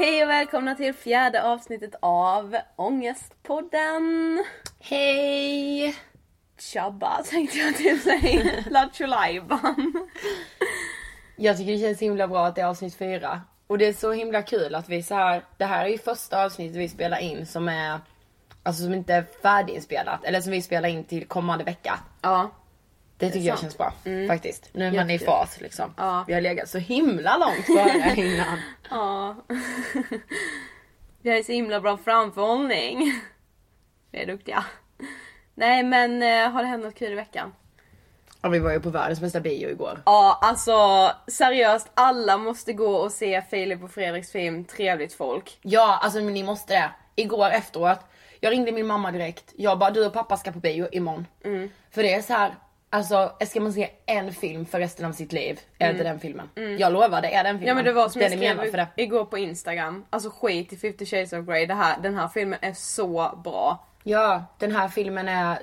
Hej och välkomna till fjärde avsnittet av Ångestpodden! Hej! Tjabba tänkte jag typ säga. Lattjo lajban. Jag tycker det känns himla bra att det är avsnitt fyra. Och det är så himla kul att vi så här, det här är ju första avsnittet vi spelar in som är, alltså som inte är färdiginspelat. Eller som vi spelar in till kommande vecka. Ja. Det tycker jag sant. känns bra faktiskt. Nu är man i fas liksom. Ja. Vi har legat så himla långt före innan. Ja. Vi har ju så himla bra framförhållning. Vi är duktiga. Nej men eh, har det hänt något kul i veckan? Och vi var ju på världens bästa bio igår. Ja alltså seriöst alla måste gå och se Filip och Fredriks film Trevligt folk. Ja, alltså ni måste det. Igår efteråt, jag ringde min mamma direkt. Jag bara, du och pappa ska på bio imorgon. Mm. För det är så här, alltså ska man se en film för resten av sitt liv, är det den filmen. Jag lovar, det är den filmen. Mm. Ja men det var som den jag skrev igår på Instagram. Alltså skit i 50 shades of Grey. Det här, den här filmen är så bra. Ja, den här filmen är...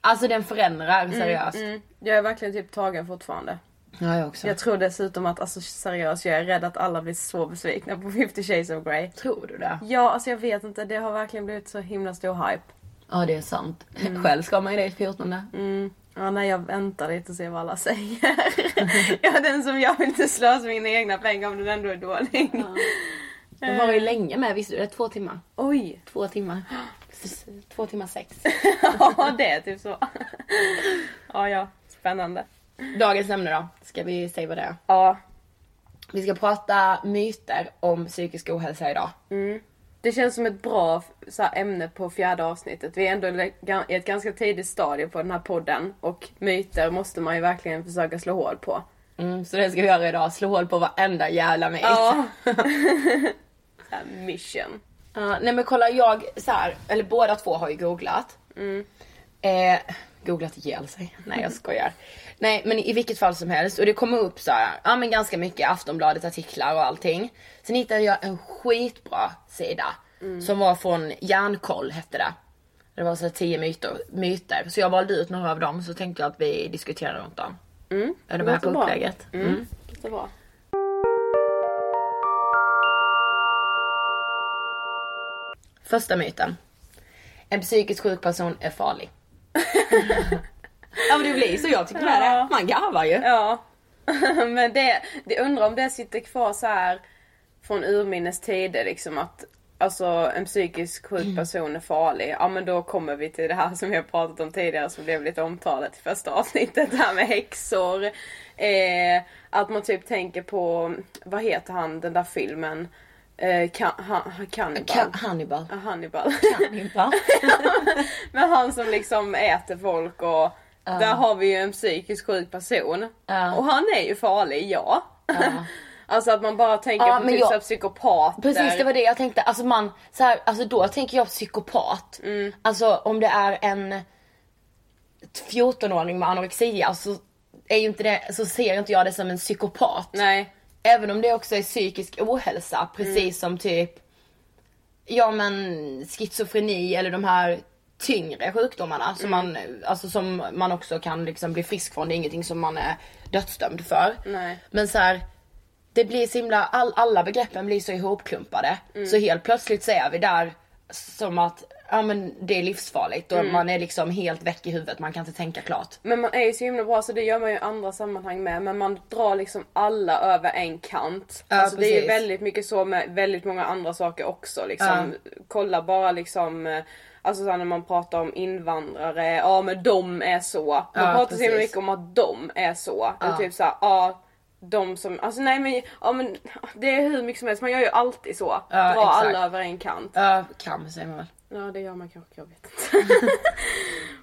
Alltså den förändrar seriöst. Mm. Jag är verkligen typ tagen fortfarande. Ja, jag också. Jag tror dessutom att, alltså seriöst, jag är rädd att alla blir så besvikna på 50 shades of Grey. Tror du det? Ja, alltså jag vet inte. Det har verkligen blivit så himla stor hype. Ja, det är sant. Mm. Själv ska man ju det 14. Ja, nej jag väntar lite och ser vad alla säger. är den som jag vill inte slösa mina egna pengar om den ändå är dålig. Den var ju länge med, visste du det? Två timmar. Oj! Två timmar. Två timmar sex. ja, det är typ så. ja, ja. Spännande. Dagens ämne då, ska vi säga vad det är? Ja. Vi ska prata myter om psykisk ohälsa idag. Det känns som ett bra så här, ämne på fjärde avsnittet. Vi är ändå i ett ganska tidigt stadie på den här podden. Och myter måste man ju verkligen försöka slå hål på. Mm, så det ska vi göra idag, slå hål på varenda jävla myt. Ja. Mission. Ja, nej men kolla jag så här, eller båda två har ju googlat. Eh, googlat ihjäl sig. Nej jag skojar. Nej men i vilket fall som helst och det kommer upp så här, ja men ganska mycket Aftonbladet artiklar och allting. Sen hittade jag en skitbra sida. Som var från Järnkoll hette det. Det var så här tio myter, myter. Så jag valde ut några av dem så tänkte jag att vi diskuterar runt dem. Är du med låter på upplägget? Mm. Det är bra. Första myten. En psykiskt sjuk person är farlig. ja men det blir så, jag tycker med det. Man garvar ju. Ja. Men det, det undrar om det sitter kvar så här från urminnes tider liksom att Alltså en psykisk sjuk person är farlig. Ja men då kommer vi till det här som vi har pratat om tidigare som blev lite omtalat i första avsnittet. Det här med häxor. Eh, att man typ tänker på, vad heter han den där filmen? Eh, kan, han, Cannibal. Ka- Hannibal. Ja, Hannibal. Men han som liksom äter folk och där har vi ju en psykiskt sjuk person. Ja. Och han är ju farlig, ja. Alltså att man bara tänker Ja, på typ jag- så här psykopater. Precis det var det jag tänkte. Alltså man, så här, alltså då tänker jag psykopat. Alltså om det är en 14-åring med anorexia så är ju inte det, så ser inte jag det som en psykopat. Nej. Även om det också är psykisk ohälsa, precis som typ Ja men schizofreni eller de här tyngre sjukdomarna som, man, alltså, som man också kan liksom bli frisk från. Det är ingenting som man är dödsdömd för. Nej. Men så här, det blir så himla, all, alla begreppen blir så ihopklumpade. Så helt plötsligt så är vi där som att ja, men det är livsfarligt och man är liksom helt väck i huvudet, man kan inte tänka klart. Men man är ju så himla bra så det gör man ju i andra sammanhang med. Men man drar liksom alla över en kant. Ja, alltså det är ju väldigt mycket så med väldigt många andra saker också. Liksom, Kolla bara liksom eh, Alltså så när man pratar om invandrare, ja men de är så. Man Ja, pratar så precis. mycket om att de är så. Eller typ såhär, ja de som, alltså nej men, ja, men det är hur mycket som helst, man gör ju alltid så. Ja, Dra exakt. alla över en kant. Ja, kam säger man väl. Ja det gör man kanske, jag vet inte.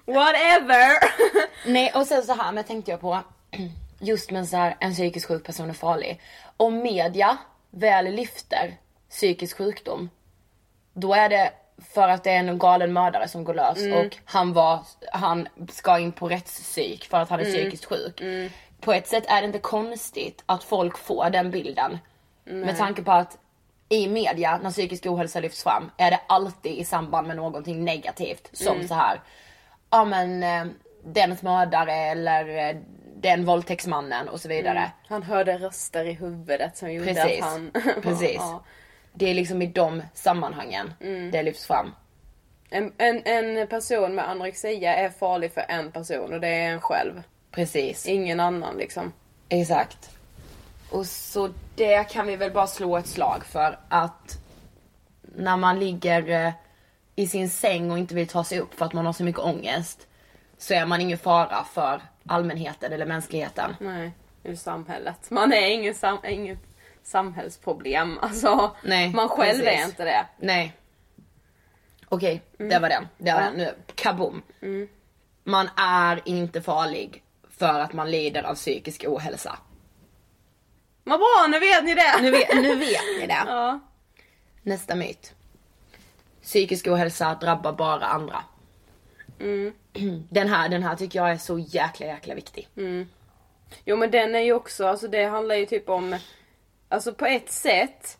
Whatever! Nej och sen så här, men tänkte jag på just med så här, en psykiskt sjuk person är farlig. Om media väl lyfter psykisk sjukdom, då är det för att det är en galen mördare som går lös och han var, han ska in på rättspsyk för att han är psykiskt sjuk. På ett sätt är det inte konstigt att folk får den bilden. Med tanke på att i media när psykisk ohälsa lyfts fram är det alltid i samband med någonting negativt. Som så här, ja men eh, dens mördare eller eh, den våldtäktsmannen och så vidare. Han hörde röster i huvudet som gjorde Precis. att han... Precis. Ja. Det är liksom i de sammanhangen det lyfts fram. En, en, en person med anorexia är farlig för en person och det är en själv. Precis. Ingen annan liksom. Exakt. Och så det kan vi väl bara slå ett slag för att när man ligger eh, i sin säng och inte vill ta sig upp för att man har så mycket ångest så är man ingen fara för allmänheten eller mänskligheten. Nej, i samhället. Man är ingen, sam, inget samhällsproblem. Alltså, Nej, man själv är precis. inte det. Nej. Okej, det var den. Det var den. Nu, kaboom. Man är inte farlig för att man lider av psykisk ohälsa. Vad bra, nu vet ni det! Nu vet, nu vet ni det. Ja. Nästa myt. Psykisk ohälsa drabbar bara andra. Den, här, den här tycker jag är så jäkla jäkla viktig. Jo men den är ju också, alltså det handlar ju typ om, alltså på ett sätt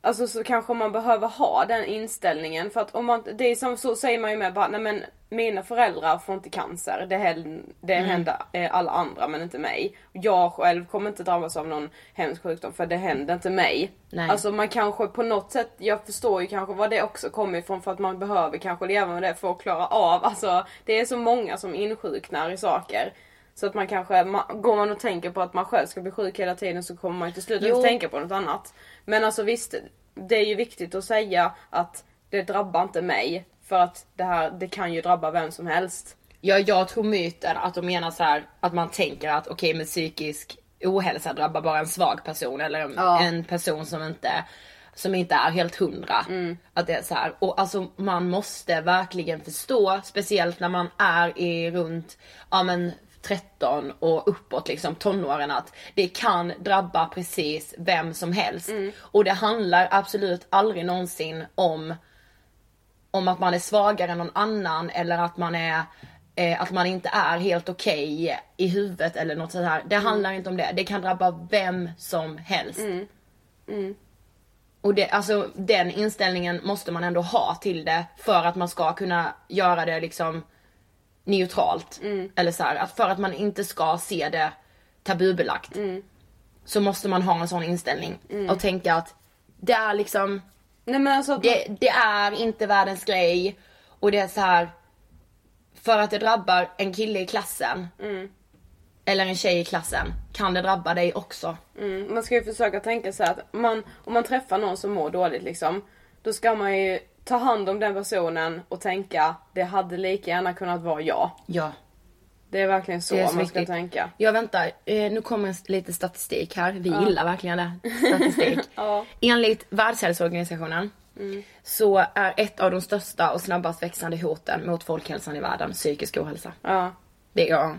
Alltså så kanske man behöver ha den inställningen för att om man, det är som så säger man ju med bara, nej men mina föräldrar får inte cancer, det, händer, det händer eh, alla andra men inte mig. Jag själv kommer inte drabbas av någon hemsk sjukdom för det händer inte mig. Nej. Alltså man kanske på något sätt, jag förstår ju kanske var det också kommer ifrån för att man behöver kanske leva med det för att klara av, alltså det är så många som insjuknar i saker. Så att man kanske, ma- går man och tänker på att man själv ska bli sjuk hela tiden så kommer man ju till slut inte tänka på något annat. Men alltså visst, det är ju viktigt att säga att det drabbar inte mig. För att det här, det kan ju drabba vem som helst. Ja, jag tror myten att de menar så här att man tänker att okej men psykisk ohälsa drabbar bara en svag person eller en, Ja. en person som inte som inte är helt hundra. Att det är så här. Och alltså man måste verkligen förstå, speciellt när man är i runt, ja men 13 och uppåt liksom tonåren att det kan drabba precis vem som helst. Och det handlar absolut aldrig någonsin om om att man är svagare än någon annan eller att man är eh, att man inte är helt okej i huvudet eller något sånt här. Det handlar inte om det. Det kan drabba vem som helst. Och det, alltså den inställningen måste man ändå ha till det för att man ska kunna göra det liksom neutralt. Eller så här, att för att man inte ska se det tabubelagt. Så måste man ha en sån inställning och tänka att det är liksom Nej men alltså det, det är inte världens grej. Och det är så här. För att det drabbar en kille i klassen. Eller en tjej i klassen. Kan det drabba dig också. Mm, man ska ju försöka tänka så att man, om man träffar någon som mår dåligt liksom. Då ska man ju ta hand om den personen och tänka det hade lika gärna kunnat vara jag. Ja. Det är verkligen så, Det är så man ska viktigt. tänka. Jag väntar, eh, nu kommer lite statistik här. Vi gillar verkligen det. Statistik. Ja. Enligt Världshälsoorganisationen så är ett av de största och snabbast växande hoten mot folkhälsan i världen psykisk ohälsa. Ja. Det, ja.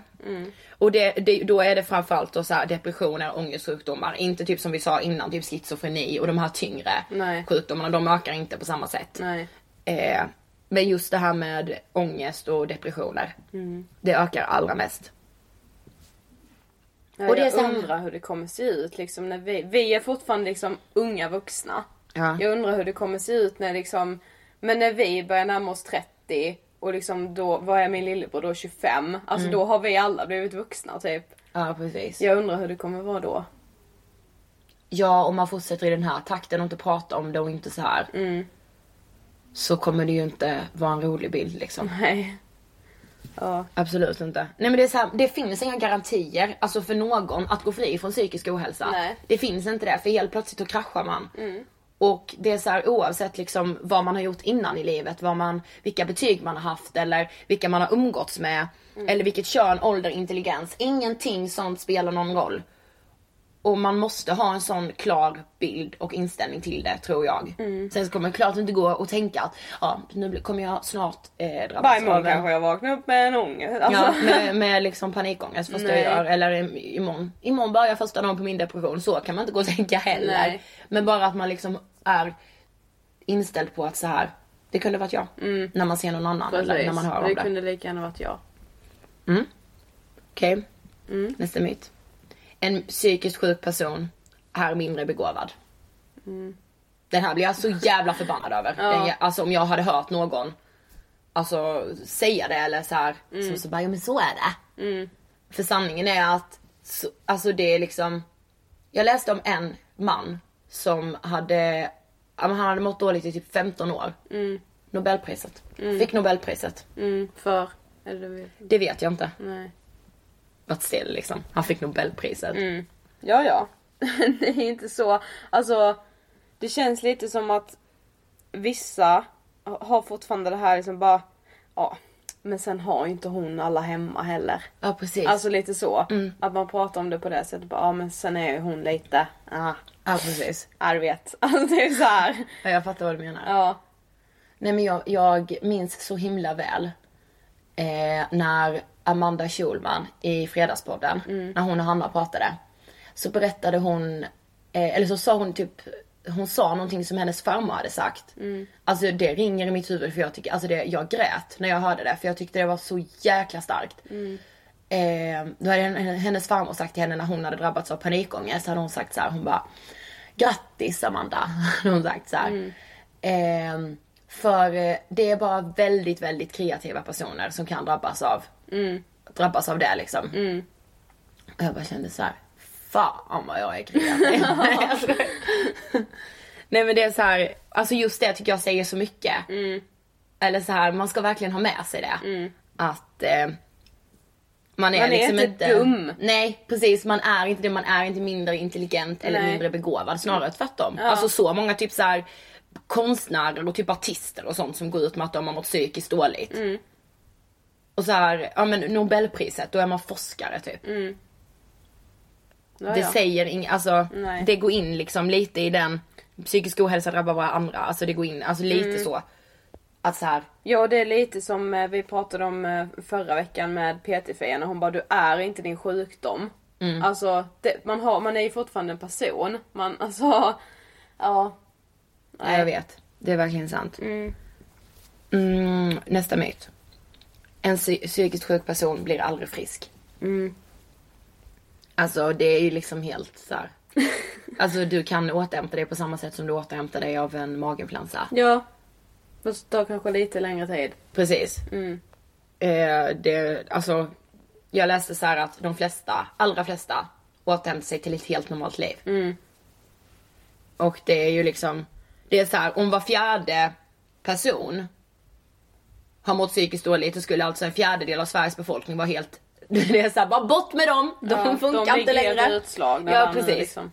Och det, det, då är det framförallt då så här depressioner, ångestsjukdomar. Inte typ som vi sa innan, typ schizofreni och de här tyngre Nej. sjukdomarna. De ökar inte på samma sätt. Eh, men just det här med ångest och depressioner. Det ökar allra mest. Ja, Och det är jag undrar hur det kommer se ut liksom när vi, vi är fortfarande liksom unga vuxna. Ja. Jag undrar hur det kommer se ut när liksom, men när vi börjar närma oss 30 och liksom då, vad är min lillebror då 25? Alltså Mm. då har vi alla blivit vuxna typ. Ja precis. Jag undrar hur det kommer vara då. Ja om man fortsätter i den här takten och inte pratar om det och inte så här. Så kommer det ju inte vara en rolig bild liksom. Nej. Ja. Absolut inte. Nej men det är så här, det finns inga garantier alltså för någon att gå fri från psykisk ohälsa. Nej. Det finns inte det för helt plötsligt då kraschar man. Och det är så här oavsett liksom vad man har gjort innan i livet, vad man, vilka betyg man har haft eller vilka man har umgåtts med. Eller vilket kön, ålder, intelligens. Ingenting sånt spelar någon roll. Och man måste ha en sån klar bild och inställning till det tror jag. Mm. Sen så kommer det klart inte gå och tänka att ja, nu kommer jag snart eh, drabbas av en- kanske jag vaknar upp med en ångest. Alltså. Ja, med, med liksom panikångest första Nej. jag gör. Eller im- imorgon, imorgon börjar första dagen på min depression. Så kan man inte gå och tänka heller. Nej. Men bara att man liksom är inställd på att så här. det kunde varit jag. När man ser någon annan eller Precis. när man hör det om det. kunde lika gärna varit jag. Okej, Mm. nästa myt. En psykiskt sjuk person är mindre begåvad. Den här blir jag så jävla förbannad över. Mm. Ja. Den, alltså om jag hade hört någon alltså, säga det eller så här, Mm. så, så bara, ja men så är det. För sanningen är att, så, alltså det är liksom, jag läste om en man som hade, han hade mått dåligt i typ 15 år. Nobelpriset. Fick Nobelpriset. Mm, för? Eller. Det vet jag inte. Nej. But still liksom. Han fick Nobelpriset. Ja, ja. det är inte så. Alltså, det känns lite som att vissa har fortfarande det här liksom bara, ja, men sen har ju inte hon alla hemma heller. Ja precis. Alltså lite så. Att man pratar om det på det sättet. Bara, ja men sen är ju hon lite, ah, ja precis. ja du vet. Alltså det är så här. Ja, jag fattar vad du menar. Ja. Nej men jag, jag minns så himla väl eh, när Amanda Schulman i Fredagspodden, när hon och Hanna pratade. Så berättade hon, eh, eller så sa hon typ, hon sa någonting som hennes farmor hade sagt. Alltså det ringer i mitt huvud för jag tycker, alltså det, jag grät när jag hörde det för jag tyckte det var så jäkla starkt. Eh, då hade hen- hennes farmor sagt till henne när hon hade drabbats av panikångest, hade hon sagt så här, hon bara Grattis Amanda, hade hon sagt så här. Ehm, för eh, det är bara väldigt, väldigt kreativa personer som kan drabbas av, drabbas av det liksom. Och jag bara kände så här, fan vad jag är kreativ. Nej, men det är så här, alltså just det tycker jag säger så mycket. Eller så här, man ska verkligen ha med sig det. Att eh, man är, Man är liksom inte dum. Nej precis, man är inte det. Man är inte mindre intelligent eller Nej. mindre begåvad. Snarare tvärtom. Alltså så många typ så här konstnärer och typ artister och sånt som går ut med att de har mått psykiskt dåligt. Mm. Och så här, ja men nobelpriset, då är man forskare typ. Ja, Det ja. säger inget, alltså Nej. det går in liksom lite i den psykisk ohälsa drabbar bara andra. Alltså det går in, alltså lite Mm. så. Att så här, Ja det är lite som eh, vi pratade om eh, förra veckan med PT-Fia när hon bara du är inte din sjukdom. Alltså det, man, har, man är ju fortfarande en person. Man, alltså, ja. ja, jag vet. Det är verkligen sant. Mm, nästa myt. En psy- psykiskt sjuk person blir aldrig frisk. Alltså det är ju liksom helt så här. Alltså du kan återhämta dig på samma sätt som du återhämtar dig av en maginfluensa. Ja. Fast det tar kanske lite längre tid. Precis. Mm. Eh, det, alltså, jag läste så här att de flesta, allra flesta återhämtar sig till ett helt normalt liv. Mm. Och det är ju liksom, det är så här, om var fjärde person har mått psykiskt dåligt så skulle alltså en fjärdedel av Sveriges befolkning vara helt, det är så här, bara bort med dem, de Ja, funkar de inte längre. utslagna ja precis. liksom.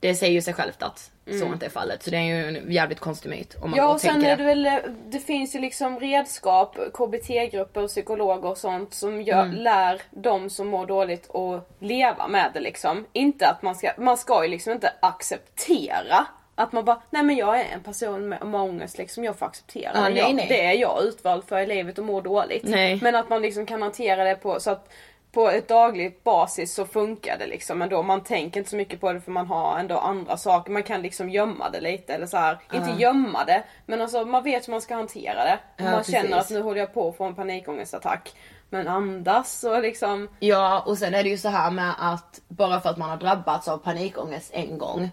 Det säger ju sig självt att så inte är fallet. Så det är ju en jävligt konstig myt. Om man Ja och och sen tänker är det väl, det finns ju liksom redskap, KBT-grupper, psykologer och sånt som gör, Mm. lär de som mår dåligt att leva med det liksom. Inte att man ska, man ska ju liksom inte acceptera att man bara, nej men jag är en person med, med ångest liksom, jag får acceptera Ja, det. nej, jag, nej. Det är jag utvald för i livet och mår dåligt. Nej. Men att man liksom kan hantera det på så att på ett dagligt basis så funkar det liksom ändå. Man tänker inte så mycket på det för man har ändå andra saker. Man kan liksom gömma det lite eller så här. Inte gömma det men alltså man vet hur man ska hantera det. Ja, man precis. känner att nu håller jag på att få en panikångestattack. Men andas och liksom. Ja, och sen är det ju så här med att bara för att man har drabbats av panikångest en gång.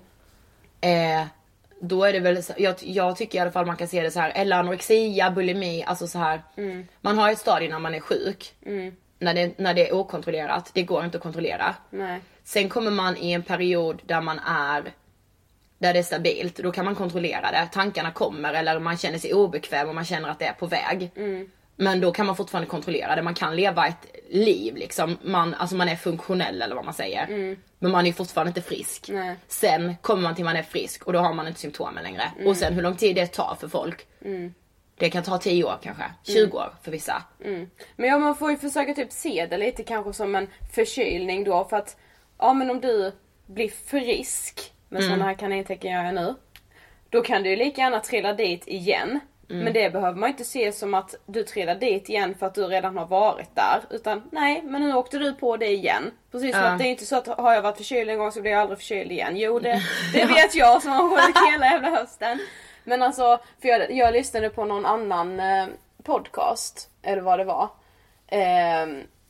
Eh, då är det väl, jag, jag tycker i alla fall man kan se det så här, eller anorexia, bulimi, alltså så här. Man har ett stadie när man är sjuk. När, det, när det är okontrollerat, det går inte att kontrollera. Nej. Sen kommer man i en period där man är där det är stabilt, då kan man kontrollera det. Tankarna kommer eller man känner sig obekväm och man känner att det är på väg. Men då kan man fortfarande kontrollera det. Man kan leva ett liv liksom. Man, alltså man är funktionell eller vad man säger. Men man är fortfarande inte frisk. Nej. Sen kommer man till man är frisk och då har man inte symptomen längre. Och sen hur lång tid det tar för folk. Det kan ta 10 år kanske, 20 år för vissa. Men ja, man får ju försöka typ se det lite kanske som en förkylning då för att ja men om du bli frisk med sådana här kanintecken jag är nu. Då kan du ju lika gärna trilla dit igen. Men det behöver man inte se som att du trillar dit igen för att du redan har varit där. Utan nej, men nu åkte du på det igen. Precis som Ja. att det är inte så att har jag varit förkyld en gång så blir jag aldrig förkyld igen. Jo det, det vet jag som har varit hela jävla hösten. Men alltså, för jag, jag lyssnade på någon annan eh, podcast, eller vad det var. Eh,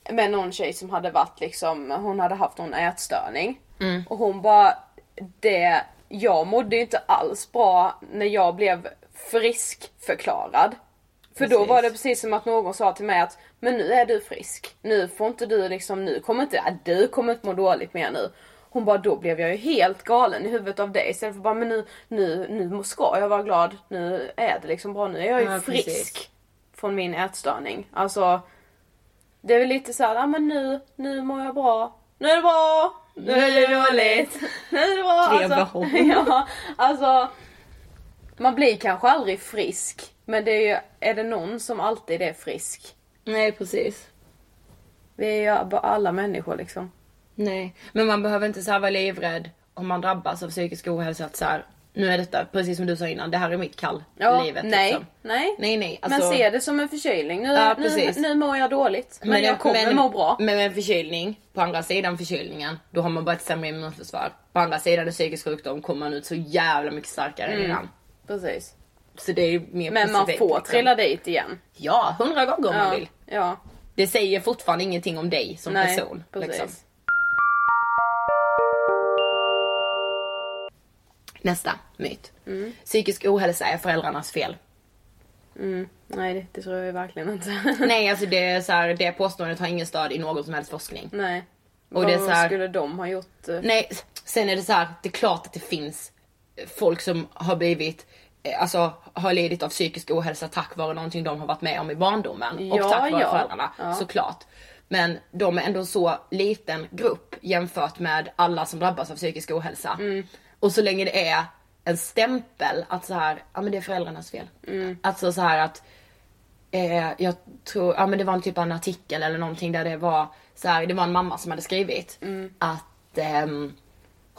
med någon tjej som hade varit liksom, hon hade haft någon ätstörning. Och hon bara, det, jag mådde inte alls bra när jag blev friskförklarad. För då Precis. var det precis som att någon sa till mig att men nu är du frisk. Nu får inte du liksom, nu kommer inte, äh, du kommer inte må dåligt mer nu. Hon bara då blev jag ju helt galen i huvudet av det istället för bara men nu, nu, nu ska jag vara glad. Nu är det liksom bra, nu är jag ju Ja, frisk. precis. Från min ätstörning. Alltså det är väl lite såhär, ja men nu, nu mår jag bra. Nu är det bra! Nu är det dåligt! Nu är det bra! Alltså, ja, alltså man blir kanske aldrig frisk. Men det är ju, är det någon som alltid är frisk? Nej precis. Vi är ju bara alla människor liksom. Nej, men man behöver inte så vara livrädd om man drabbas av psykisk ohälsa att så här, nu är detta precis som du sa innan, det här är mitt kall i livet. nej, liksom. nej. Nej, nej. Alltså, men se det som en förkylning. Nu, Ja, nu, nu mår jag dåligt. Men, jag kommer må bra. Men med en förkylning, på andra sidan förkylningen, då har man bara ett sämre immunförsvar. På andra sidan en psykisk sjukdom kommer man ut så jävla mycket starkare än innan. Precis. Så det är mer Men man får liksom. trilla dit igen. Ja, hundra gånger om man Ja, vill. ja. Det säger fortfarande ingenting om dig som Nej, person. Liksom. Nästa myt. Mm. Psykisk ohälsa är föräldrarnas fel. Nej det, det tror jag verkligen inte. Nej, alltså det, är så här, det påståendet har ingen stöd i någon som helst forskning. Nej. Och det är Vad så här- skulle de ha gjort? eh? Nej, sen är det så här, det är klart att det finns folk som har blivit Alltså har lidit av psykisk ohälsa tack vare någonting de har varit med om i barndomen. och Ja, tack vare ja. föräldrarna. Ja. Såklart. Men de är ändå en så liten grupp jämfört med alla som drabbas av psykisk ohälsa. Mm. Och så länge det är en stämpel att så här, ja men det är föräldrarnas fel. Mm. Alltså så här att eh, jag tror, ja men det var en typ av en artikel eller någonting där det var så här, det var en mamma som hade skrivit att ehm,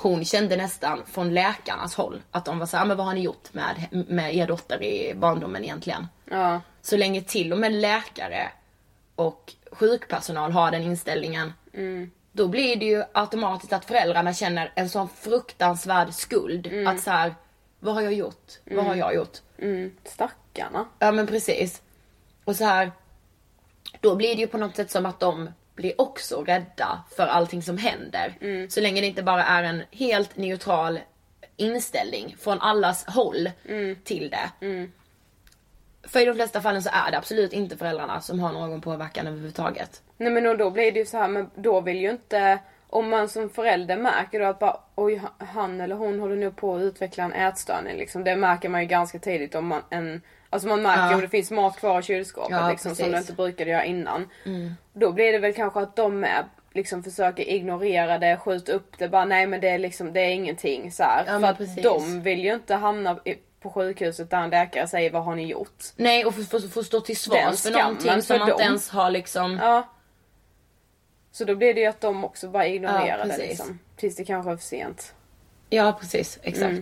hon kände nästan från läkarnas håll att de var så här, men vad har ni gjort med, med er dotter i barndomen egentligen? Ja. Så länge till och med läkare och sjukpersonal har den inställningen då blir det ju automatiskt att föräldrarna känner en sån fruktansvärd skuld. Att så här, vad har jag gjort? Vad har jag gjort? Mm. Stackarna. Ja men precis. Och så här, då blir det ju på något sätt som att de blir också rädda för allting som händer. Så länge det inte bara är en helt neutral inställning från allas håll till det. För i de flesta fallen så är det absolut inte föräldrarna som har någon påverkan överhuvudtaget. Nej men och då blir det ju så här, men då vill ju inte om man som förälder märker då att bara oj han eller hon håller nu på att utveckla en ätstörning liksom. Det märker man ju ganska tidigt om man en Alltså man märker Ja. om det finns mat kvar i kylskåpet Ja, liksom som precis. Mm. det inte brukade göra innan. Då blir det väl kanske att de med liksom försöker ignorera det, skjuta upp det, bara nej men det är liksom, det är ingenting så. Ja, För att precis. de vill ju inte hamna i, på sjukhuset där en läkare säger vad har ni gjort? Nej och få, få, få stå till svars för någonting som man inte ens har liksom... Ja. Så då blir det ju att de också bara ignorerar Ja, det liksom. Tills det kanske är för sent. Ja precis, exakt.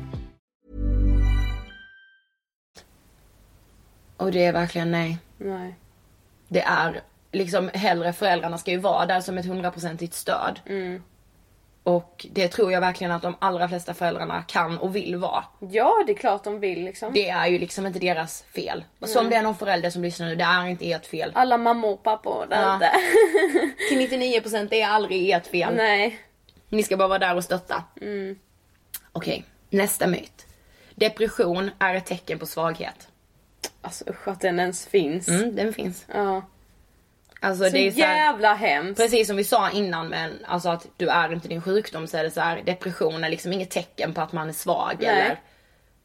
Och det är verkligen nej. Nej. Det är liksom hellre föräldrarna ska ju vara där som ett hundraprocentigt stöd. Mm. Och det tror jag verkligen att de allra flesta föräldrarna kan och vill vara. Ja, det är klart de vill liksom. Det är ju liksom inte deras fel. Och så om det är någon förälder som lyssnar nu, det är inte ert fel. Alla mammor och pappor där Ja. ute. Till 99% det är aldrig ert fel. Nej. Ni ska bara vara där och stötta. Mm. Okej, nästa myt. Depression är ett tecken på svaghet. Alltså usch att den ens finns. Mm, den finns. Ja. Alltså, Så det är så här, jävla hemskt. Precis som vi sa innan men alltså att du är inte din sjukdom så är det så här, depression är liksom inget tecken på att man är svag Nej. eller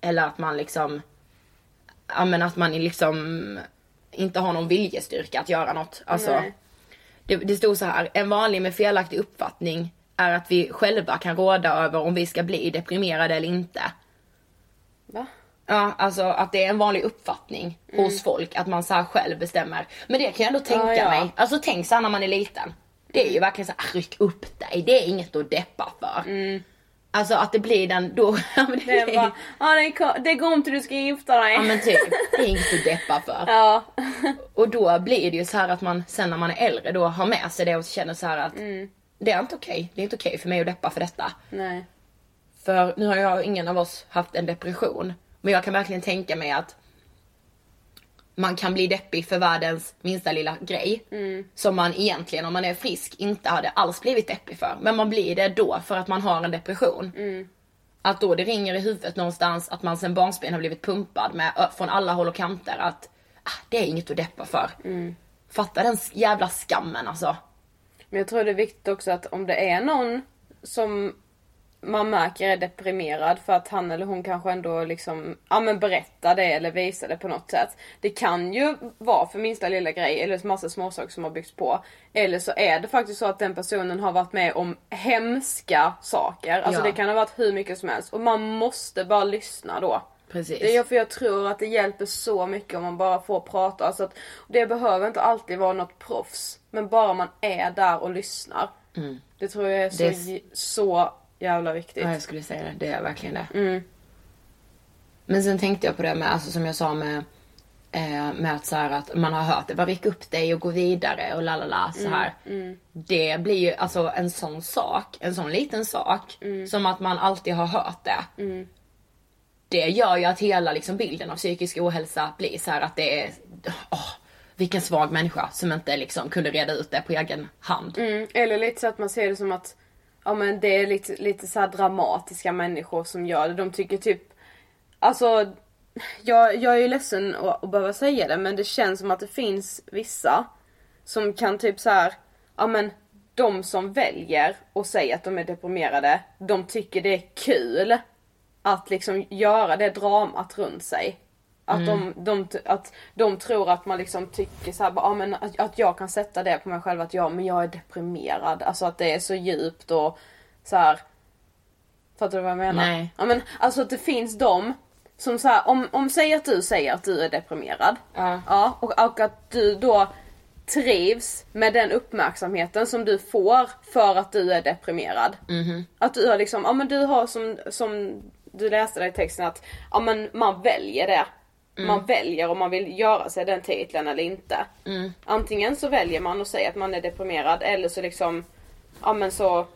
eller att man liksom ja men att man liksom inte har någon viljestyrka att göra något. Alltså det, det stod så här, en vanlig med felaktig uppfattning är att vi själva kan råda över om vi ska bli deprimerade eller inte. Va? Ja, alltså att det är en vanlig uppfattning hos folk att man så själv bestämmer. Men det kan jag ändå tänka Mm. Ja, ja. mig. Alltså tänk så här när man är liten. Det är ju verkligen så här, ryck upp dig. Det är inget att deppa för. Alltså att det blir den då. Det, Mm. Är bara, ja, det, det går inte du ska gifta dig. ja men typ. Det är inget att deppa för. Ja. Och då blir det ju så här att man sen när man är äldre då har med sig det och känner så här att det är inte okej. Det är inte okej för mig att deppa för detta. Nej. För nu har jag ingen av oss haft en depression. Men jag kan verkligen tänka mig att man kan bli deppig för världens minsta lilla grej. Som man egentligen om man är frisk inte hade alls blivit deppig för. Men man blir det då för att man har en depression. Att då det ringer i huvudet någonstans att man sen barnsben har blivit pumpad med från alla håll och kanter att ah, det är inget att deppa för. Fatta den jävla skammen alltså. Men jag tror det är viktigt också att om det är någon som man märker är deprimerad för att han eller hon kanske ändå liksom, ja men berättar det eller visar det på något sätt. Det kan ju vara för minsta lilla grej eller massa småsaker som har byggts på. Eller så är det faktiskt så att den personen har varit med om hemska saker. Alltså Ja. det kan ha varit hur mycket som helst och man måste bara lyssna då. Precis. Det är för jag tror att det hjälper så mycket om man bara får prata. Alltså att, det behöver inte alltid vara något proffs. Men bara man är där och lyssnar. Det tror jag är så, Mm. Är så jävla viktigt. Ja, jag skulle säga det. Det är verkligen det. Mm. Men sen tänkte jag på det med, alltså som jag sa med, eh, med att så att man har hört det, bara ryck upp dig och gå vidare och la la la så här. Det blir ju alltså en sån sak, en sån liten sak, som att man alltid har hört det. Det gör ju att hela liksom bilden av psykisk ohälsa blir så här att det är, åh, vilken svag människa som inte liksom kunde reda ut det på egen hand. Mm, eller lite så att man ser det som att ja, men det är lite, lite så här dramatiska människor som gör det. De tycker typ... Alltså, jag, jag är ju ledsen att, att behöva säga det men det känns som att det finns vissa som kan typ så här, ja men de som väljer och säger att de är deprimerade, de tycker det är kul att liksom göra det dramat runt sig. Att, de, de, att de tror att man liksom tycker så här, ja, men att, att jag kan sätta det på mig själv att ja men jag är deprimerad. Alltså att det är så djupt och så här. Fattar du vad jag menar? Nej. Ja men alltså att det finns de som så här, om, om säg att du säger att du är deprimerad. Ja. Ja, och, och att du då trivs med den uppmärksamheten som du får för att du är deprimerad. Att du har liksom, ja men du har som, som du läste där i texten att, ja men man väljer det. Man väljer om man vill göra sig den titeln eller inte. Antingen så väljer man och säger att man är deprimerad eller så liksom, ja men så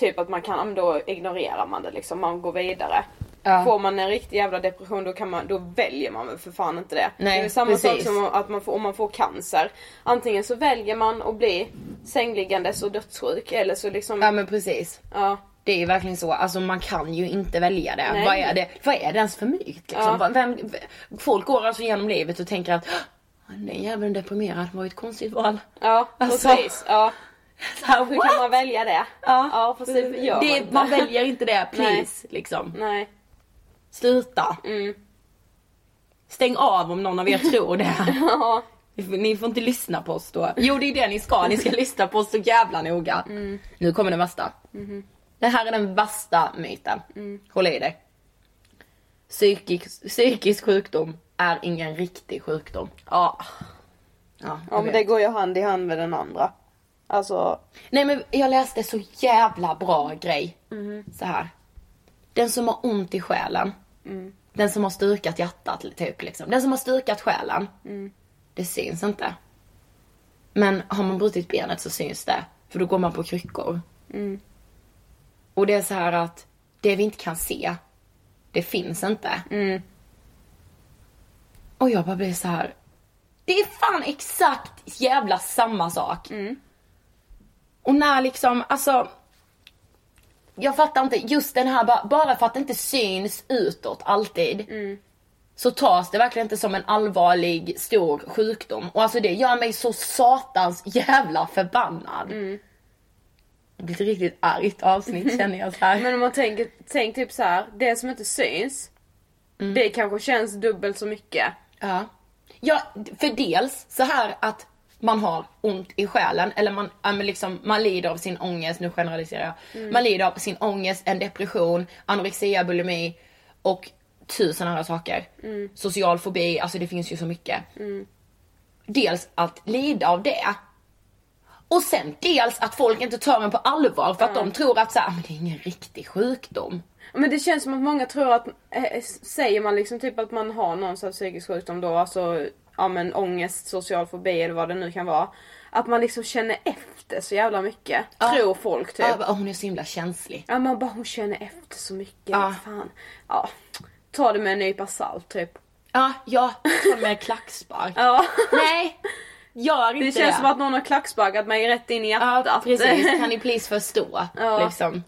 Typ att man kan, ja, men då ignorerar man det liksom, man går vidare. Ja. Får man en riktig jävla depression då kan man, då väljer man väl för fan inte det. Nej, det är samma sak precis. som att man får, om man får cancer. Antingen så väljer man att bli sängliggandes och dödssjuk eller så liksom, Ja men precis. ja. Det är ju verkligen så, alltså man kan ju inte välja det. Nej. Vad är det, vad är det ens för myt liksom? Ja. Vem, folk går alltså genom livet och tänker att "Ah, den jäveln deprimerad var ju ett konstigt val. Ja, Alltså. precis. Ja. Så Hur kan man välja det? Ja, Ja, fast det man det, man väljer inte det, please. Liksom. Nej. Sluta. Mm. Stäng av om någon av er tror det. Ja. Ni får- inte lyssna på oss då. Jo det är det ni ska, ni ska lyssna på oss så jävla noga. Mm. Nu kommer den värsta. Mhm. Det här är den värsta myten. Mm. Håll i dig. Psykisk, psykisk sjukdom är ingen riktig sjukdom. Ja. Ja, Ja men vet. det går ju hand i hand med den andra. Alltså, Nej men jag läste så jävla bra grej. Så här. Den som har ont i själen. Den som har stukat hjärtat typ liksom. Den som har stukat själen. Det syns inte. Men har man brutit benet så syns det. För då går man på kryckor. Och det är så här att det vi inte kan se, det finns inte. Och jag bara blir så här. Det är fan exakt jävla samma sak. Och när liksom, alltså. Jag fattar inte, just den här, bara, för att det inte syns utåt alltid. Så tas det verkligen inte som en allvarlig, stor sjukdom. Och alltså det gör mig så satans jävla förbannad. Det blir ett riktigt argt avsnitt känner jag så här. men om man tänker, tänk typ så här, det som inte syns, det kanske känns dubbelt så mycket. Ja. ja, för dels så här att man har ont i själen eller man, liksom, man lider av sin ångest, nu generaliserar jag. Man lider av sin ångest, en depression, anorexia, bulimi och tusen andra saker. Social fobi, alltså det finns ju så mycket. Dels att lida av det. Och sen dels att folk inte tar en på allvar för att de tror att så här, "Ah, men det är ingen riktig sjukdom. Men det känns som att många tror att, eh, säger man liksom typ att man har någon sorts psykisk sjukdom då, alltså ja men ångest, social fobi eller vad det nu kan vara. Att man liksom känner efter så jävla mycket. Tror folk typ. Ja, bara, "Åh, hon är så himla känslig. Ja man bara hon känner efter så mycket. Ja. Fan. Ja. Ta det med en nypa salt typ. Ja, ja, ta med en klackspark. Ja. Nej, gör inte Det det. känns som att någon har klacksparkat mig rätt in i hjärtat. Ja, precis. Kan ni please förstå? Ja. Liksom.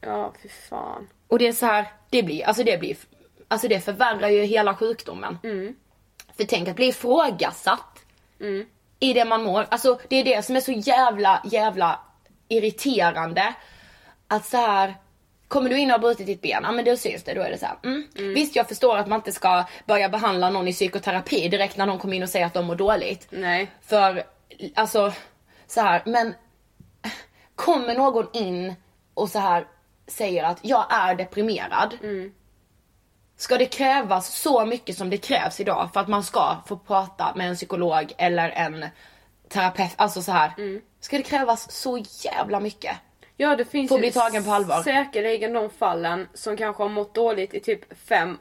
Ja, fy fan. Och det är så här, det blir, alltså det blir, alltså det förvärrar ju hela sjukdomen. För tänk att bli ifrågasatt i det man mår. Alltså det är det som är så jävla, jävla irriterande. Att så här. Kommer du in och har brutit ditt ben, ja men då syns det, då är det så här. Mm. Visst jag förstår att man inte ska börja behandla någon i psykoterapi direkt när någon kommer in och säger att de mår dåligt. Nej. För, alltså, så här, men kommer någon in och så här säger att jag är deprimerad. Ska det krävas så mycket som det krävs idag för att man ska få prata med en psykolog eller en terapeut, alltså så här. Ska det krävas så jävla mycket? Ja det finns Får bli tagen på allvar. säkerligen de fallen som kanske har mått dåligt i typ fem,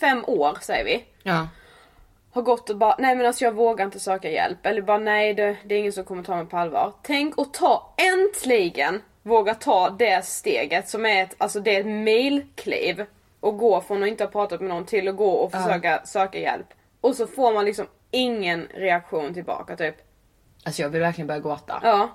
fem år säger vi. Ja. Har gått och bara, nej men alltså jag vågar inte söka hjälp. Eller bara nej det, det är ingen som kommer ta mig på allvar. Tänk och ta äntligen våga ta det steget som är ett, alltså det är ett milkliv. Och gå från att inte ha pratat med någon till att gå och försöka söka hjälp. Och så får man liksom ingen reaktion tillbaka typ. Alltså jag vill verkligen börja gråta. Ja.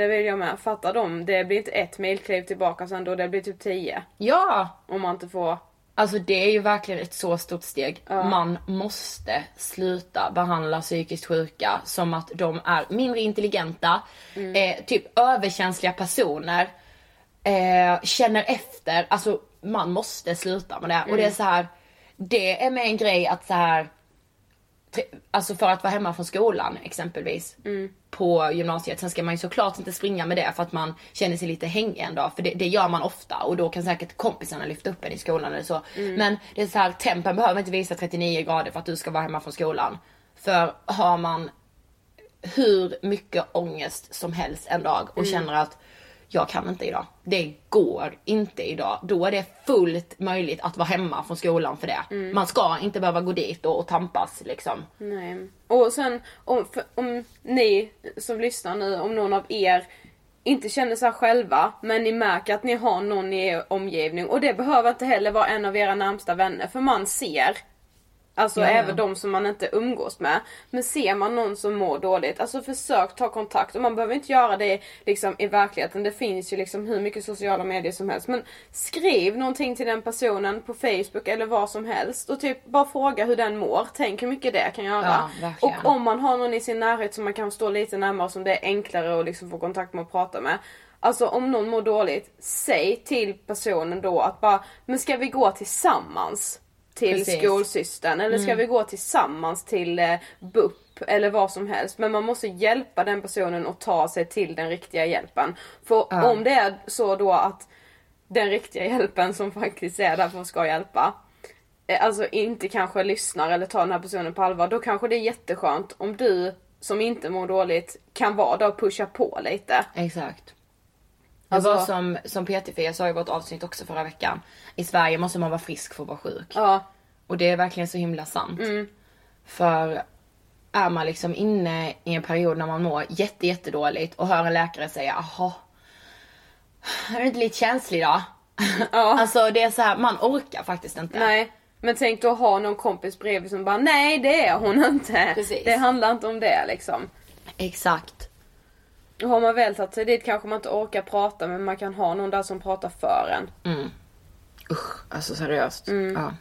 Det vill jag med. Fatta dem. Det blir inte ett milkliv tillbaka sen då, det blir typ tio. Ja! Om man inte får... Alltså det är ju verkligen ett så stort steg. Man måste sluta behandla psykiskt sjuka som att de är mindre intelligenta, eh, typ överkänsliga personer, eh, känner efter. Alltså man måste sluta med det. Och det är så här, det är med en grej att så här Alltså för att vara hemma från skolan exempelvis. På gymnasiet. Sen ska man ju såklart inte springa med det för att man känner sig lite hängig en dag. För det, det gör man ofta och då kan säkert kompisarna lyfta upp en i skolan eller så. Men det är så här, tempen behöver inte visa 39 grader för att du ska vara hemma från skolan. För har man hur mycket ångest som helst en dag och känner att jag kan inte idag. Det går inte idag. Då är det fullt möjligt att vara hemma från skolan för det. Man ska inte behöva gå dit och, och tampas liksom. Nej. Och sen om, för, om ni som lyssnar nu, om någon av er inte känner så här själva, men ni märker att ni har någon i er omgivning. Och det behöver inte heller vara en av era närmsta vänner, för man ser. Alltså Ja, ja. även de som man inte umgås med. Men ser man någon som mår dåligt, alltså försök ta kontakt. Och man behöver inte göra det liksom i verkligheten. Det finns ju liksom hur mycket sociala medier som helst. Men skriv någonting till den personen på Facebook eller vad som helst. Och typ bara fråga hur den mår. Tänk hur mycket det kan göra. Ja, och om man har någon i sin närhet som man kan stå lite närmare som det är enklare att liksom få kontakt med och prata med. Alltså om någon mår dåligt, säg till personen då att bara, men ska vi gå tillsammans? Till Precis. skolsystern eller ska vi gå tillsammans till eh, BUP eller vad som helst. Men man måste hjälpa den personen att ta sig till den riktiga hjälpen. För om det är så då att den riktiga hjälpen som faktiskt är där för att ska hjälpa eh, alltså inte kanske lyssnar eller tar den här personen på allvar. Då kanske det är jätteskönt om du som inte mår dåligt kan vara då och pusha på lite. Exakt. Det Alltså- var som, som PT-Fia sa i vårt avsnitt också förra veckan. I Sverige måste man vara frisk för att vara sjuk. Ja. Och det är verkligen så himla sant. För är man liksom inne i en period när man mår jätte, jättedåligt och hör en läkare säga jaha, är du inte lite känslig då? Ja. Alltså det är så här, man orkar faktiskt inte. Nej. Men tänk då ha någon kompis bredvid som bara nej det är hon inte. Precis. Det handlar inte om det liksom. Exakt. Och har man väl tagit sig dit kanske man inte orkar prata men man kan ha någon där som pratar för en. Usch, alltså seriöst. Ja.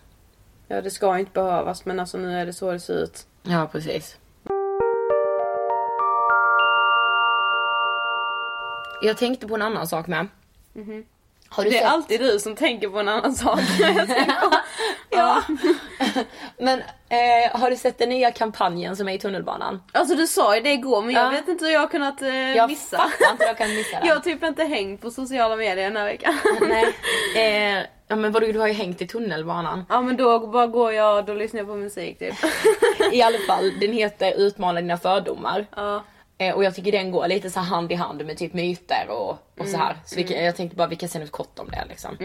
Ja det ska inte behövas men alltså nu är det så det ser ut. ja, precis. Jag tänkte på en annan sak med. Har du Det är sett? alltid du som tänker på en annan sak. Ja. Men eh, har du sett den nya kampanjen som är i tunnelbanan? Alltså du sa ju det igår men jag Ja. vet inte hur jag har kunnat eh, Jag missa. fattar inte jag kan missa den. Jag har typ inte hängt på sociala medier den här veckan. Nej. Eh, ja men vadå, du har ju hängt i tunnelbanan. Ja men då bara går jag då lyssnar jag på musik typ. I alla fall, den heter Utmana dina fördomar. Ja. Eh, och jag tycker den går lite så hand i hand med typ myter och, och så här. Så vi kan, jag tänkte bara vi kan säga något kort om det liksom.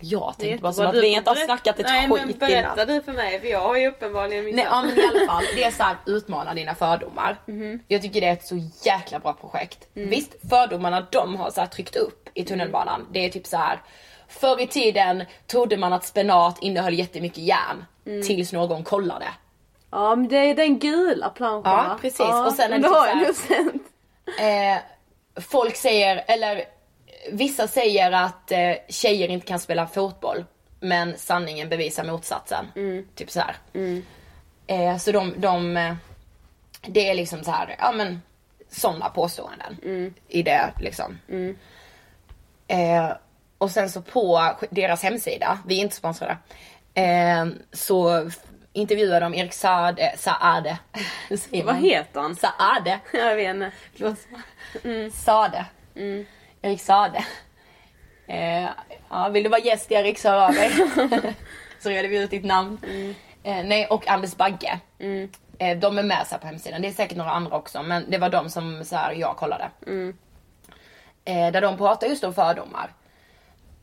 Jag tänkte bara som att vi inte har snackat ett Nej, men skit berätta innan. du för mig för jag har ju uppenbarligen missat. Nej ja, men i alla fall, det är så här utmana dina fördomar. Jag tycker det är ett så jäkla bra projekt. Visst, fördomarna de har så tryckt upp i tunnelbanan. Det är typ så här. Förr i tiden trodde man att spenat innehöll jättemycket järn. Tills någon kollade. Ja men det är den gula planschen Ja, precis. Och sen är det då typ har så jag här- nog sett. Eh, folk säger, eller vissa säger att eh, tjejer inte kan spela fotboll. Men sanningen bevisar motsatsen. Typ så här. Eh, så de, de, eh, det är liksom så här, ja men sådana påståenden i det liksom. Eh, och sen så på deras hemsida, vi är inte sponsrade, eh, så f- intervjuar de Erik Saade, Saade. Vad heter han? Saade. Jag vet inte. Förlåt. Sade. Erik Sade. Eh, ja, vill du vara gäst Erik hör av dig. så reder vi ut ditt namn. Eh, nej, och Anders Bagge. Eh, de är med så på hemsidan. Det är säkert några andra också men det var de som så här, jag kollade. Eh, där de pratar just om fördomar.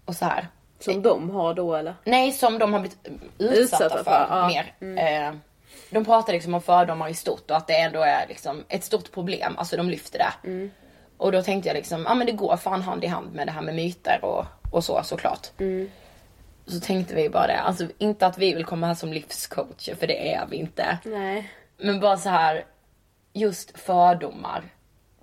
Och så här. Som de har då eller? Nej, som de har blivit utsatta, Utsatta för, för, mer. Eh, de pratar liksom om fördomar i stort och att det ändå är liksom ett stort problem. Alltså de lyfter det. Och då tänkte jag liksom, ja men det går fan hand i hand med det här med myter och, och så såklart. Så tänkte vi bara det, alltså inte att vi vill komma här som livscoacher för det är vi inte. Nej. Men bara så här, just fördomar.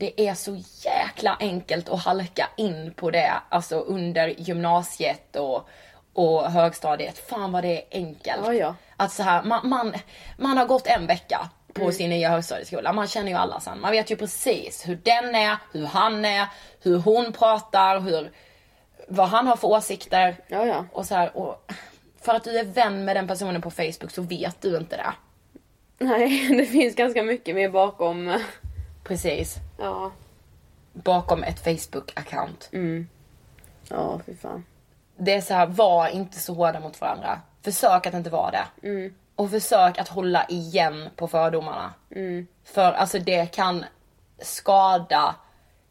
Det är så jäkla enkelt att halka in på det, alltså under gymnasiet och, och högstadiet. Fan vad det är enkelt. Ja, ja. Att så här, man, man, man har gått en vecka på sin nya högstadieskola. Man känner ju alla sen. Man vet ju precis hur den är, hur han är, hur hon pratar, hur, vad han har för åsikter. Ja, ja. Och så här, och för att du är vän med den personen på Facebook så vet du inte det. Nej, det finns ganska mycket mer bakom. Precis. Ja. Bakom ett Facebook-account. Ja, fy fan. Det är så här, var inte så hårda mot varandra. Försök att inte vara det. Och försök att hålla igen på fördomarna. För alltså det kan skada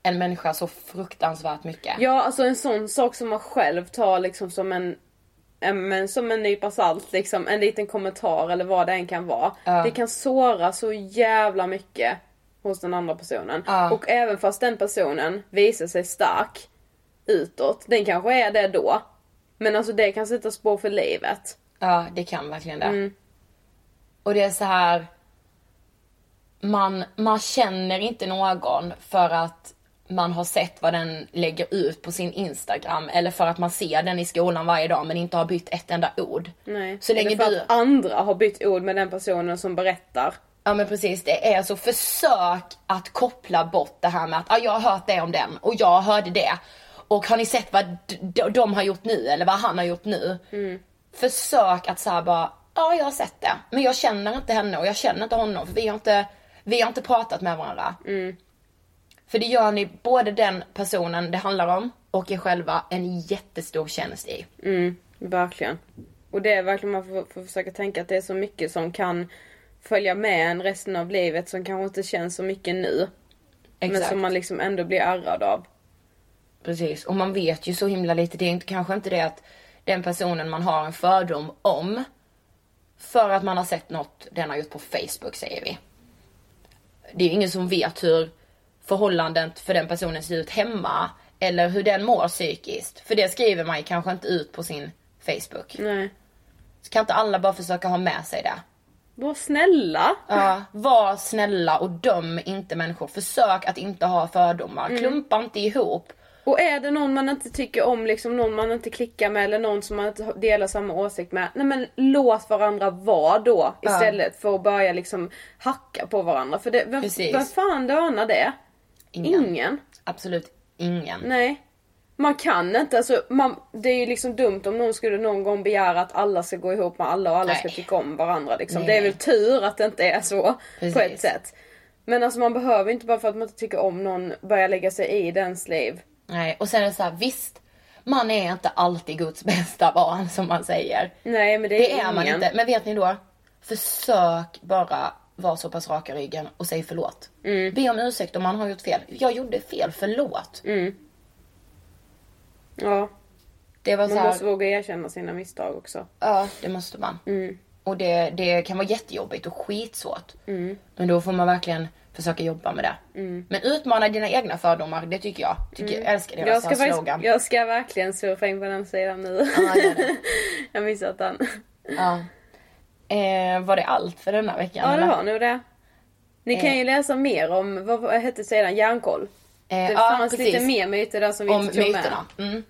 en människa så fruktansvärt mycket. Ja, alltså en sån sak som man själv tar liksom som en, en men som en nypa salt liksom, en liten kommentar eller vad det än kan vara. Det kan såra så jävla mycket hos den andra personen. Ja. Och även fast den personen visar sig stark utåt, den kanske är det då. Men alltså det kan sätta spår för livet. Ja, det kan verkligen det. Och det är så här. Man, man känner inte någon för att man har sett vad den lägger ut på sin Instagram eller för att man ser den i skolan varje dag men inte har bytt ett enda ord. Nej. Så länge Eller för du... att andra har bytt ord med den personen som berättar. Ja men precis, det är så försök att koppla bort det här med att ah, jag har hört det om den och jag hörde det. Och har ni sett vad de har gjort nu eller vad han har gjort nu? Försök att säga bara, ja jag har sett det. Men jag känner inte henne och jag känner inte honom för vi har inte, vi har inte pratat med varandra. För det gör ni både den personen det handlar om och er själva en jättestor tjänst i. Mm, verkligen. Och det är verkligen man får, får försöka tänka att det är så mycket som kan följa med en resten av livet som kanske inte känns så mycket nu. Men Exakt. som man liksom ändå blir ärrad av. Precis, och man vet ju så himla lite. Det är inte, kanske inte det att den personen man har en fördom om för att man har sett något den har gjort på Facebook säger vi. Det är ju ingen som vet hur förhållandet för den personen ser ut hemma eller hur den mår psykiskt. För det skriver man ju kanske inte ut på sin Facebook. Nej. Så kan inte alla bara försöka ha med sig det? Var snälla. Ja, var snälla och döm inte människor. Försök att inte ha fördomar. Mm. Klumpa inte ihop. Och är det någon man inte tycker om, liksom någon man inte klickar med eller någon som man inte delar samma åsikt med. Nej men låt varandra vara då Ja. istället för att börja liksom hacka på varandra. För det, vem, Precis. vem fan dönar det? Ingen. Ingen. Absolut ingen. Nej. Man kan inte, alltså, man, det är ju liksom dumt om någon skulle någon gång begära att alla ska gå ihop med alla och alla ska Nej. tycka om varandra. Liksom. Nej. Det är väl tur att det inte är så på Precis. ett sätt. Men alltså man behöver inte bara för att man inte tycker om någon börja lägga sig i dens liv. Nej, och sen är det så här, visst, man är inte alltid Guds bästa barn som man säger. Nej men det är, Det är man inte. Men vet ni då? Försök bara vara så pass raka i ryggen och säg förlåt. Mm. Be om ursäkt om man har gjort fel. Jag gjorde fel, förlåt. Mm. Ja. Det var så Man här, måste våga erkänna sina misstag också. ja det måste man. Mm. Och det, det kan vara jättejobbigt och skitsvårt. Mm. Men då får man verkligen försöka jobba med det. Mm. Men utmana dina egna fördomar, det tycker jag. Tycker, Jag älskar deras Jag ska, slogan. jag ska verkligen surfa in på den sidan nu. Ja, gör det. jag missat den. Ja. Eh, var det allt för denna veckan? Ja det var nog det. Ni kan Eh. ju läsa mer om, vad, vad hette sidan? Järnkoll. Eh, det ja, fanns precis. lite mer myter där som vi om inte tog med. myterna. Mm.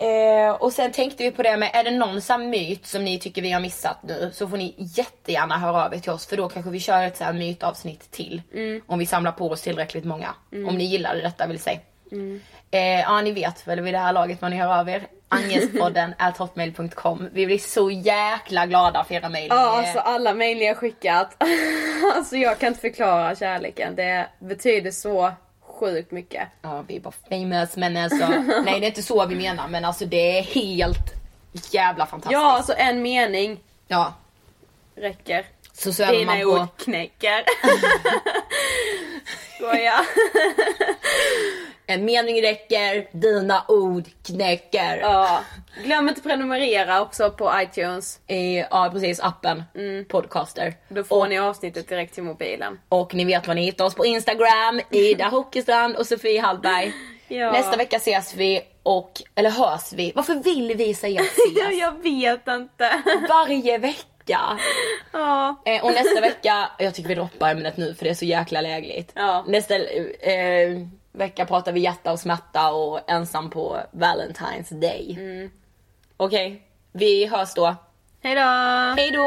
Eh, och sen tänkte vi på det med, är det någon sån myt som ni tycker vi har missat nu så får ni jättegärna höra av er till oss för då kanske vi kör ett så här mytavsnitt till. Mm. Om vi samlar på oss tillräckligt många. Mm. Om ni gillade detta vill säga. Mm. Eh, ja ni vet väl vid det här laget vad ni hör av er. Angespodden hotmail.com. Vi blir så jäkla glada för era mejl. Ja alltså alla mejl ni har skickat. alltså jag kan inte förklara kärleken. Det betyder så sjukt mycket. Ja vi är bara famous men alltså. nej det är inte så vi menar men alltså det är helt jävla fantastiskt. Ja alltså en mening Ja. räcker. Så svävar Dina man på. ord knäcker. Skoja. En mening räcker, dina ord knäcker. Ja. Glöm inte prenumerera också på iTunes. Eh, ja precis, appen. Podcaster. Då får och, ni avsnittet direkt till mobilen. och ni vet var ni hittar oss på Instagram, Ida Hockestrand och Sofie Hallberg. Ja. Nästa vecka ses vi och, eller hörs vi. Varför vill vi säga ses? jag vet inte. Varje vecka. Ja. Eh, och nästa vecka, jag tycker vi droppar ämnet nu för det är så jäkla lägligt. Ja. Nästa eh, vecka pratar vi hjärta och smärta och ensam på Valentine's Day. Okej, vi hörs då. Hejdå! Hej då!